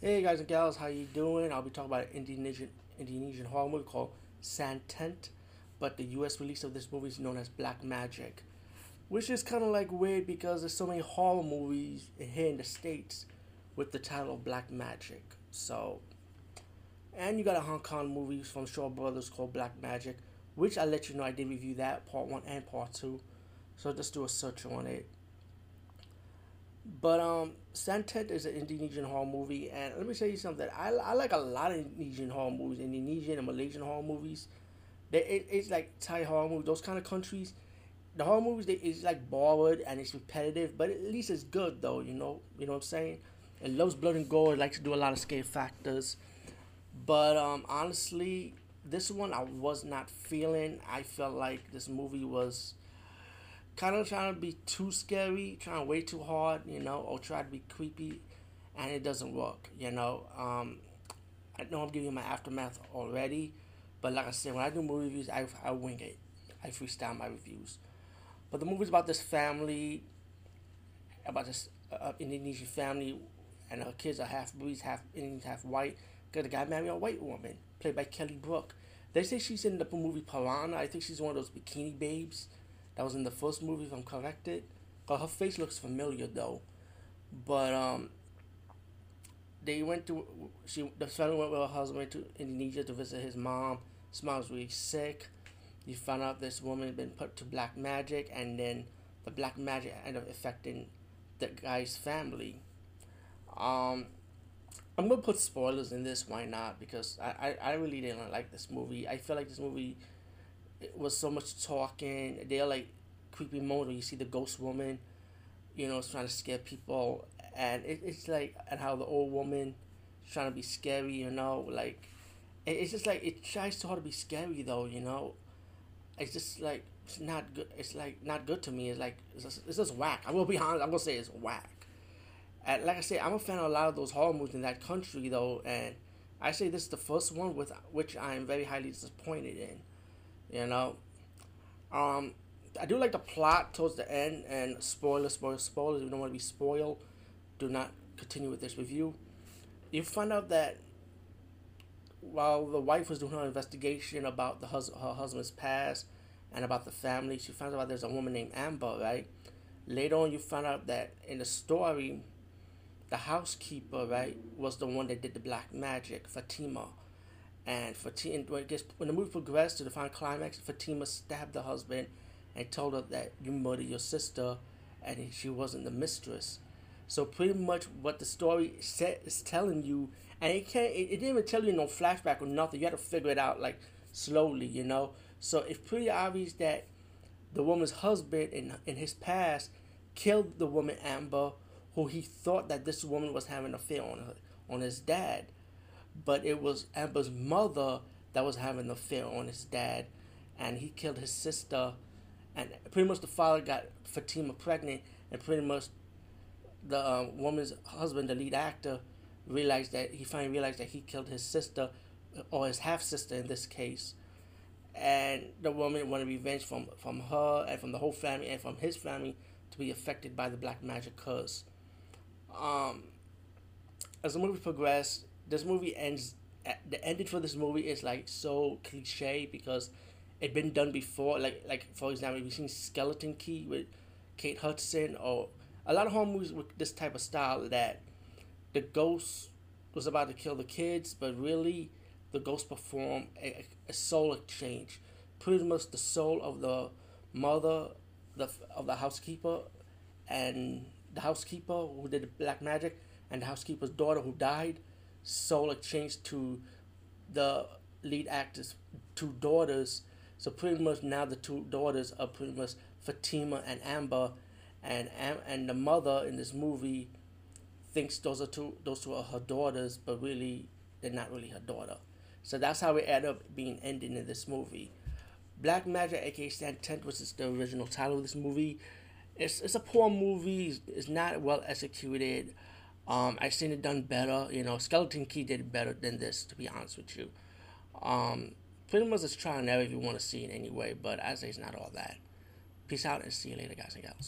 Hey guys and gals, how you doing? I'll be talking about an Indonesian Indonesian horror movie called Santet, but the U.S. release of this movie is known as Black Magic, which is kind of like weird because there's so many horror movies here in the states with the title of Black Magic. So, and you got a Hong Kong movie from Shaw Brothers called Black Magic, which I let you know I did review that part one and part two. So just do a search on it. But um, Santet is an Indonesian horror movie, and let me tell you something. I, I like a lot of Indonesian horror movies, Indonesian and Malaysian horror movies. They it, it's like Thai horror movies, those kind of countries. The horror movies they it's like borrowed and it's repetitive, but at least it's good though. You know, you know what I'm saying. It loves blood and gore. It likes to do a lot of scare factors, but um, honestly, this one I was not feeling. I felt like this movie was kind of trying to be too scary, trying way too hard, you know, or try to be creepy, and it doesn't work, you know. Um, I know I'm giving you my aftermath already, but like I said, when I do movie reviews, I, I wing it. I freestyle my reviews. But the movie's about this family, about this uh, Indonesian family, and her kids are half Breeze, half Indian, half white. Got a guy married a white woman, played by Kelly Brook. They say she's in the movie Piranha. I think she's one of those bikini babes that was in the first movie, if I'm corrected. But her face looks familiar though. But um, they went to she the family went with her husband to Indonesia to visit his mom. His mom was really sick. You found out this woman had been put to black magic, and then the black magic ended up affecting the guy's family. Um, I'm gonna put spoilers in this. Why not? Because I, I, I really didn't like this movie. I feel like this movie it was so much talking. They're like creepy moment you see the ghost woman, you know, trying to scare people, and it, it's like and how the old woman trying to be scary, you know, like it, it's just like it tries so hard to be scary though, you know. It's just like it's not good. It's like not good to me. It's like it's just, it's just whack. I will be honest. I'm gonna say it's whack. And like I said, I'm a fan of a lot of those horror movies in that country though, and I say this is the first one with which I am very highly disappointed in. You know, um, I do like the plot towards the end. And spoiler, spoiler, spoilers. You don't want to be spoiled. Do not continue with this review. You find out that while the wife was doing her investigation about the hus- her husband's past and about the family, she finds out there's a woman named Amber, right? Later on, you find out that in the story, the housekeeper, right, was the one that did the black magic, Fatima. And Fatima, when, gets, when the movie progressed to the final climax, Fatima stabbed the husband and told her that you murdered your sister and she wasn't the mistress. So pretty much what the story set is telling you, and it can't, it, it didn't even tell you no flashback or nothing. You had to figure it out like slowly, you know. So it's pretty obvious that the woman's husband in in his past killed the woman Amber, who he thought that this woman was having an affair on her on his dad but it was Amber's mother that was having an affair on his dad, and he killed his sister, and pretty much the father got Fatima pregnant, and pretty much the um, woman's husband, the lead actor, realized that he finally realized that he killed his sister, or his half sister in this case, and the woman wanted revenge from from her and from the whole family and from his family to be affected by the black magic curse. Um, as the movie progressed, this movie ends uh, the ending for this movie is like so cliche because it been done before. Like like for example, we've seen Skeleton Key with Kate Hudson or a lot of horror movies with this type of style that the ghost was about to kill the kids, but really the ghost performed a, a soul exchange. Pretty much the soul of the mother the of the housekeeper and the housekeeper who did the black magic and the housekeeper's daughter who died soul exchange to the lead actor's two daughters. So pretty much now the two daughters are pretty much Fatima and Amber, and and the mother in this movie thinks those are two those two are her daughters, but really they're not really her daughter. So that's how it ended up being ending in this movie. Black Magic, aka Santet, which is the original title of this movie. It's it's a poor movie. It's not well executed. Um, I've seen it done better. You know, Skeleton Key did it better than this, to be honest with you. Um, pretty much it's trial and if you want to see it anyway, but I say it's not all that. Peace out and see you later, guys and gals.